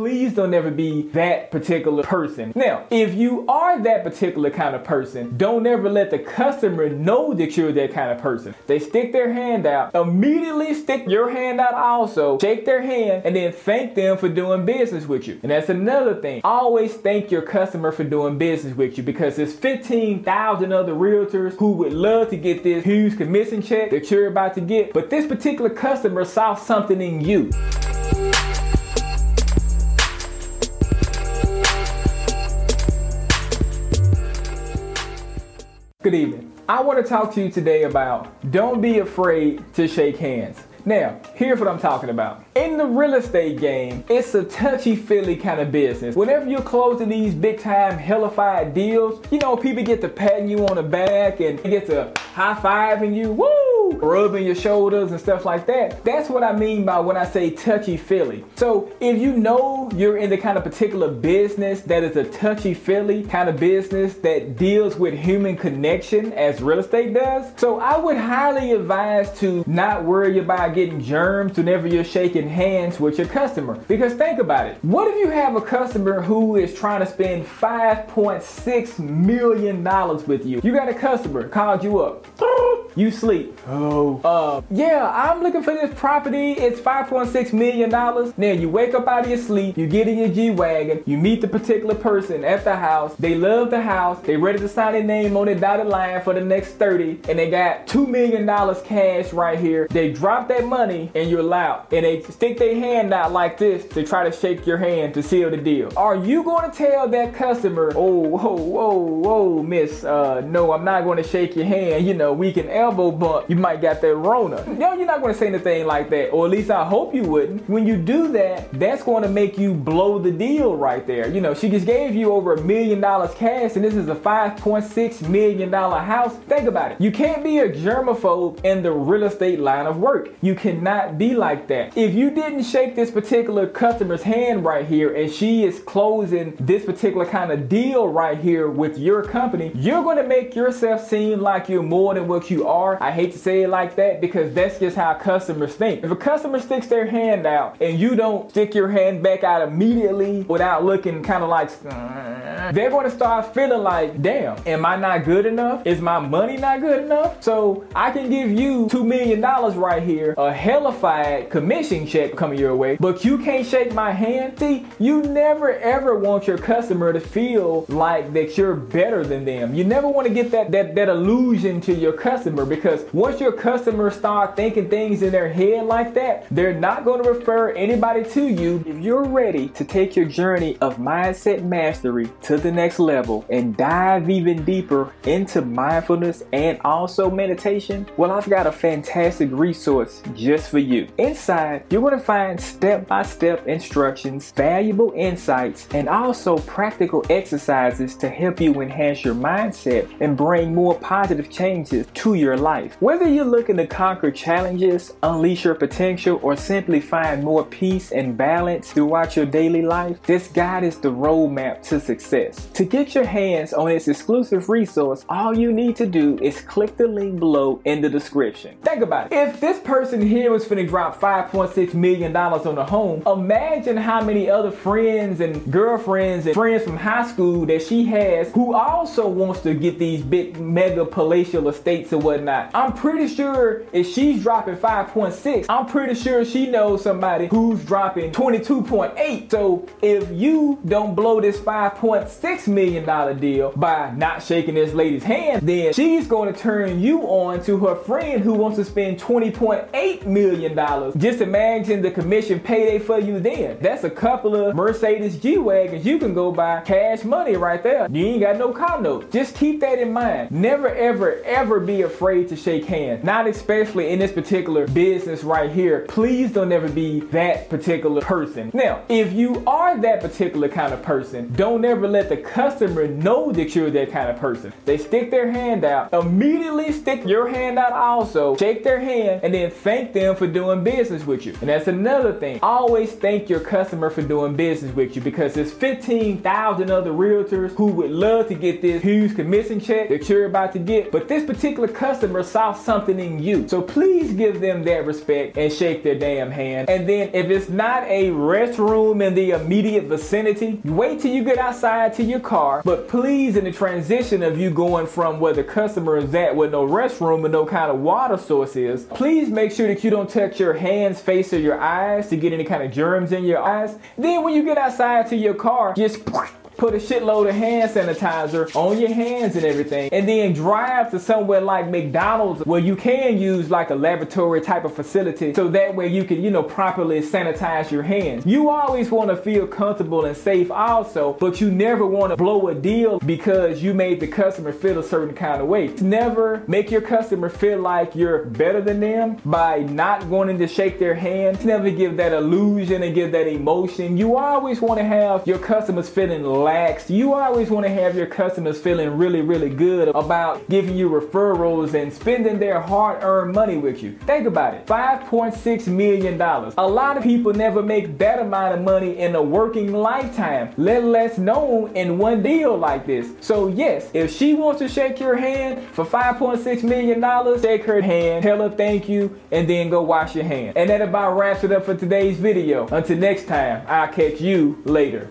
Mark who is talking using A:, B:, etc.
A: please don't ever be that particular person. Now, if you are that particular kind of person, don't ever let the customer know that you're that kind of person. They stick their hand out, immediately stick your hand out also, shake their hand, and then thank them for doing business with you. And that's another thing. Always thank your customer for doing business with you because there's 15,000 other realtors who would love to get this huge commission check that you're about to get, but this particular customer saw something in you. Good evening. I want to talk to you today about don't be afraid to shake hands. Now, here's what I'm talking about. In the real estate game, it's a touchy feely kind of business. Whenever you're closing these big time hellified deals, you know, people get to patting you on the back and get to high fiving you. Woo! Rubbing your shoulders and stuff like that. That's what I mean by when I say touchy feely. So if you know you're in the kind of particular business that is a touchy feely kind of business that deals with human connection as real estate does, so I would highly advise to not worry about getting germs whenever you're shaking hands with your customer. Because think about it. What if you have a customer who is trying to spend $5.6 million with you? You got a customer called you up. You sleep. Oh. Uh, yeah, I'm looking for this property. It's $5.6 million. Now you wake up out of your sleep, you get in your G-Wagon, you meet the particular person at the house. They love the house. They ready to sign their name on the dotted line for the next 30. And they got $2 million cash right here. They drop that money and you're loud. And they stick their hand out like this to try to shake your hand to seal the deal. Are you going to tell that customer, oh, whoa, whoa, whoa, miss, uh, no, I'm not going to shake your hand. You know, we can elbow bump. You might got that Rona. No, you're not to say anything like that, or at least I hope you wouldn't. When you do that, that's to make you blow the deal right there. You know, she just gave you over a million dollars cash, and this is a $5.6 million house. Think about it. You can't be a germaphobe in the real estate line of work. You cannot be like that. If you didn't shake this particular customer's hand right here, and she is closing this particular kind of deal right here with your company, you're to make yourself seem like you're more than what you are. I hate to say it like that because that's just how customers think. If a customer sticks their hand out and you don't stick your hand back out immediately without looking kind of like, they're going to start feeling like, damn, am I not good enough? Is my money not good enough? So I can give you $2 million right here, a hellified commission check coming your way, but you can't shake my hand. See, you never ever want your customer to feel like that you're better than them. You never want to get that, that, that illusion to your customer because once your customers start thinking things in their head like that, they're not going to refer anybody to you. If you're ready to take your journey of mindset mastery to the next level and dive even deeper into mindfulness and also meditation, well, I've got a fantastic resource just for you. Inside, you're going to find step by step instructions, valuable insights, and also practical exercises to help you enhance your mindset and bring more positive changes to your life. Whether you're looking to conquer challenges, unleash your potential, or simply find more peace and balance throughout your daily life, this guide is the roadmap to success. To get your hands on this exclusive resource, all you need to do is click the link below in the description. Think about it. If this person here was finna drop $5.6 million on a home, imagine how many other friends and girlfriends and friends from high school that she has who also wants to get these big mega palatial estates and whatnot. I'm pretty sure if she's dropping 5.6, I'm pretty sure she knows somebody who's dropping 22.8. So if you don't blow this 5.6 million dollar deal by not shaking this lady's hand, then she's going to turn you on to her friend who wants to spend 20.8 million dollars. Just imagine the commission payday for you then. That's a couple of Mercedes G-Wagons you can go buy cash money right there. You ain't got no car note. Just keep that in mind. Never ever ever be afraid to shake hands. Not especially in this particular business right here. Please don't ever be that particular person. Now, if you are that particular kind of person, don't ever let the customer know that you're that kind of person. They stick their hand out, immediately stick your hand out also, shake their hand, and then thank them for doing business with you. And that's another thing. Always thank your customer for doing business with you because there's 15,000 other realtors who would love to get this huge commission check that you're about to get. But this particular customer customer saw something in you. So please give them that respect and shake their damn hand. And then if it's not a restroom in the immediate vicinity, wait till you get outside to your car. But please, in the transition of you going from where the customer is at with no restroom and no kind of water source is, please make sure that you don't touch your hands, face, or your eyes to get any kind of germs in your eyes. Then when you get outside to your car, just put a shitload of hand sanitizer on your hands and everything, and then drive to somewhere like McDonald's where you can use like a laboratory type of facility so that way you can, you know, properly sanitize your hands. You always want to feel comfortable and safe also, but you never want to blow a deal because you made the customer feel a certain kind of way. Never make your customer feel like you're better than them by not wanting to shake their hand. Never give that illusion and give that emotion. You always want to have your customers feeling relaxed. You always want to have your customers feeling really, really good about giving you referrals and spending their hard earned money with you. Think about it $5.6 million. A lot of people never make that amount of money in a working lifetime, let less known in one deal like this. So, yes, if she wants to shake your hand for $5.6 million, shake her hand, tell her thank you, and then go wash your hands. And that about wraps it up for today's video. Until next time, I'll catch you later.